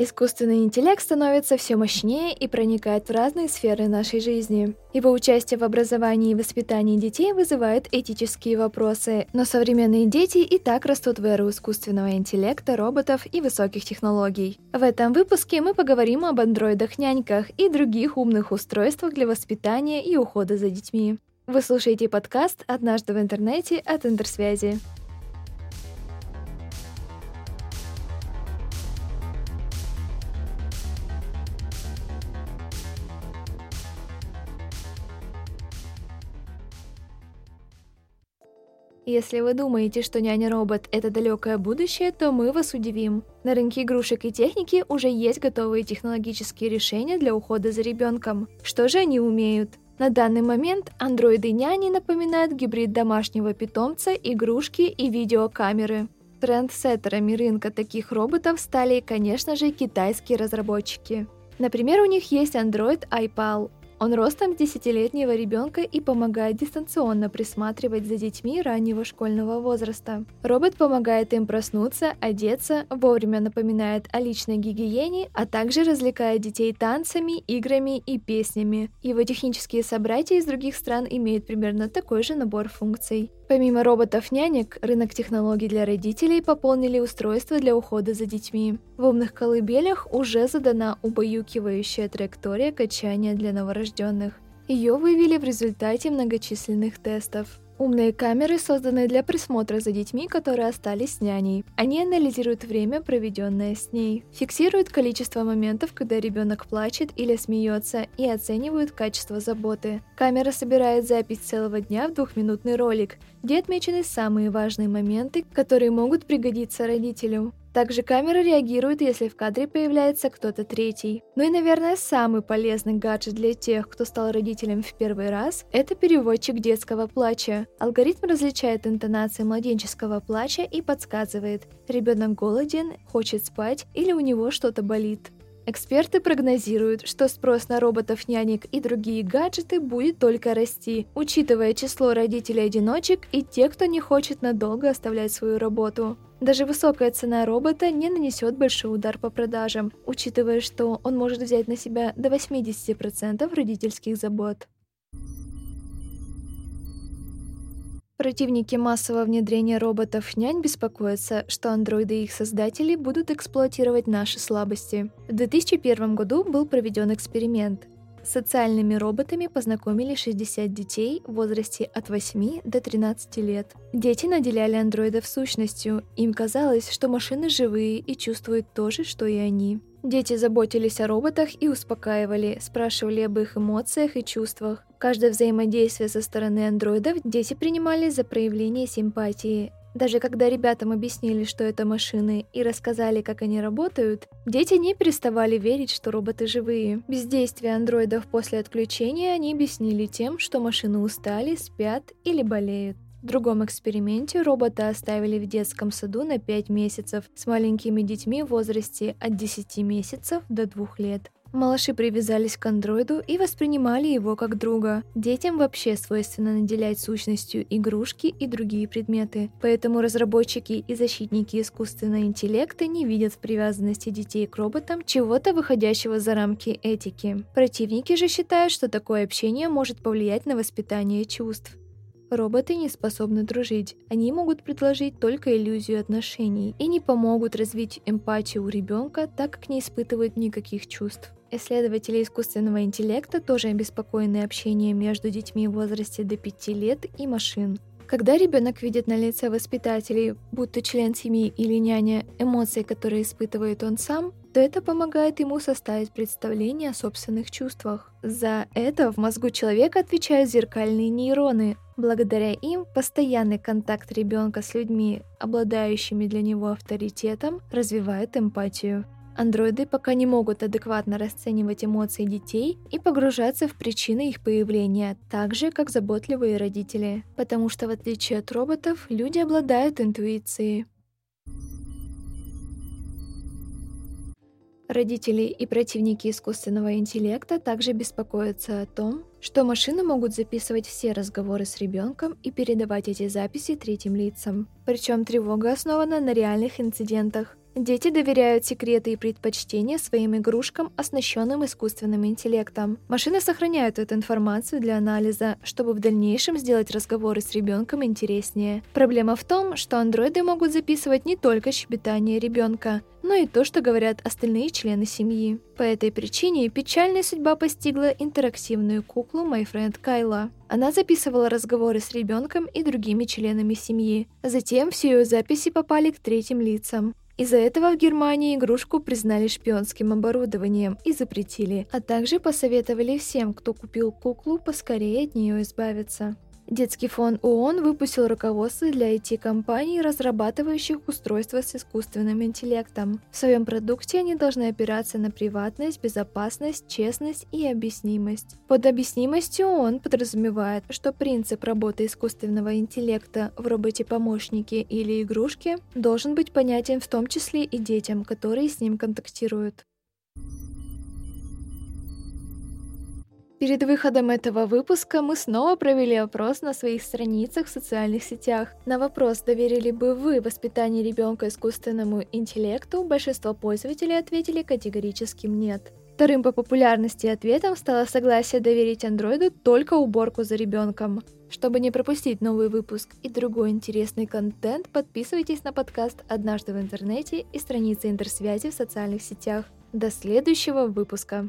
Искусственный интеллект становится все мощнее и проникает в разные сферы нашей жизни. Его участие в образовании и воспитании детей вызывает этические вопросы, но современные дети и так растут в эру искусственного интеллекта, роботов и высоких технологий. В этом выпуске мы поговорим об андроидах-няньках и других умных устройствах для воспитания и ухода за детьми. Вы слушаете подкаст «Однажды в интернете» от Интерсвязи. Если вы думаете, что няня-робот — это далекое будущее, то мы вас удивим. На рынке игрушек и техники уже есть готовые технологические решения для ухода за ребенком. Что же они умеют? На данный момент андроиды-няни напоминают гибрид домашнего питомца, игрушки и видеокамеры. Трендсеттерами рынка таких роботов стали, конечно же, китайские разработчики. Например, у них есть Android iPal, он ростом десятилетнего ребенка и помогает дистанционно присматривать за детьми раннего школьного возраста. Робот помогает им проснуться, одеться, вовремя напоминает о личной гигиене, а также развлекает детей танцами, играми и песнями. Его технические собратья из других стран имеют примерно такой же набор функций. Помимо роботов-нянек, рынок технологий для родителей пополнили устройства для ухода за детьми. В умных колыбелях уже задана убаюкивающая траектория качания для новорожденных. Ее вывели в результате многочисленных тестов. Умные камеры созданы для присмотра за детьми, которые остались с няней. Они анализируют время, проведенное с ней, фиксируют количество моментов, когда ребенок плачет или смеется, и оценивают качество заботы. Камера собирает запись целого дня в двухминутный ролик, где отмечены самые важные моменты, которые могут пригодиться родителю. Также камера реагирует, если в кадре появляется кто-то третий. Ну и, наверное, самый полезный гаджет для тех, кто стал родителем в первый раз, это переводчик детского плача. Алгоритм различает интонации младенческого плача и подсказывает, ребенок голоден, хочет спать или у него что-то болит. Эксперты прогнозируют, что спрос на роботов-нянек и другие гаджеты будет только расти, учитывая число родителей-одиночек и тех, кто не хочет надолго оставлять свою работу. Даже высокая цена робота не нанесет большой удар по продажам, учитывая, что он может взять на себя до 80% родительских забот. Противники массового внедрения роботов-нянь беспокоятся, что андроиды и их создатели будут эксплуатировать наши слабости. В 2001 году был проведен эксперимент. С социальными роботами познакомили 60 детей в возрасте от 8 до 13 лет. Дети наделяли андроидов сущностью, им казалось, что машины живые и чувствуют то же, что и они. Дети заботились о роботах и успокаивали, спрашивали об их эмоциях и чувствах. Каждое взаимодействие со стороны андроидов дети принимали за проявление симпатии. Даже когда ребятам объяснили, что это машины, и рассказали, как они работают, дети не переставали верить, что роботы живые. Бездействие андроидов после отключения они объяснили тем, что машины устали, спят или болеют. В другом эксперименте робота оставили в детском саду на 5 месяцев с маленькими детьми в возрасте от 10 месяцев до 2 лет. Малыши привязались к андроиду и воспринимали его как друга. Детям вообще свойственно наделять сущностью игрушки и другие предметы, поэтому разработчики и защитники искусственного интеллекта не видят в привязанности детей к роботам чего-то выходящего за рамки этики. Противники же считают, что такое общение может повлиять на воспитание чувств. Роботы не способны дружить. Они могут предложить только иллюзию отношений и не помогут развить эмпатию у ребенка, так как не испытывают никаких чувств. Исследователи искусственного интеллекта тоже обеспокоены общением между детьми в возрасте до 5 лет и машин. Когда ребенок видит на лице воспитателей, будто член семьи или няня, эмоции, которые испытывает он сам, то это помогает ему составить представление о собственных чувствах. За это в мозгу человека отвечают зеркальные нейроны. Благодаря им постоянный контакт ребенка с людьми, обладающими для него авторитетом, развивает эмпатию. Андроиды пока не могут адекватно расценивать эмоции детей и погружаться в причины их появления, так же, как заботливые родители. Потому что, в отличие от роботов, люди обладают интуицией. Родители и противники искусственного интеллекта также беспокоятся о том, что машины могут записывать все разговоры с ребенком и передавать эти записи третьим лицам. Причем тревога основана на реальных инцидентах. Дети доверяют секреты и предпочтения своим игрушкам, оснащенным искусственным интеллектом. Машины сохраняют эту информацию для анализа, чтобы в дальнейшем сделать разговоры с ребенком интереснее. Проблема в том, что андроиды могут записывать не только щебетание ребенка, но и то, что говорят остальные члены семьи. По этой причине печальная судьба постигла интерактивную куклу MyFriend Кайла. Она записывала разговоры с ребенком и другими членами семьи. Затем все ее записи попали к третьим лицам. Из-за этого в Германии игрушку признали шпионским оборудованием и запретили, а также посоветовали всем, кто купил куклу, поскорее от нее избавиться. Детский фонд ООН выпустил руководство для IT-компаний, разрабатывающих устройства с искусственным интеллектом. В своем продукте они должны опираться на приватность, безопасность, честность и объяснимость. Под объяснимостью ООН подразумевает, что принцип работы искусственного интеллекта в роботе-помощнике или игрушке должен быть понятен в том числе и детям, которые с ним контактируют. Перед выходом этого выпуска мы снова провели опрос на своих страницах в социальных сетях. На вопрос, доверили бы вы воспитание ребенка искусственному интеллекту, большинство пользователей ответили категорическим нет. Вторым по популярности ответом стало согласие доверить андроиду только уборку за ребенком. Чтобы не пропустить новый выпуск и другой интересный контент, подписывайтесь на подкаст «Однажды в интернете» и страницы интерсвязи в социальных сетях. До следующего выпуска!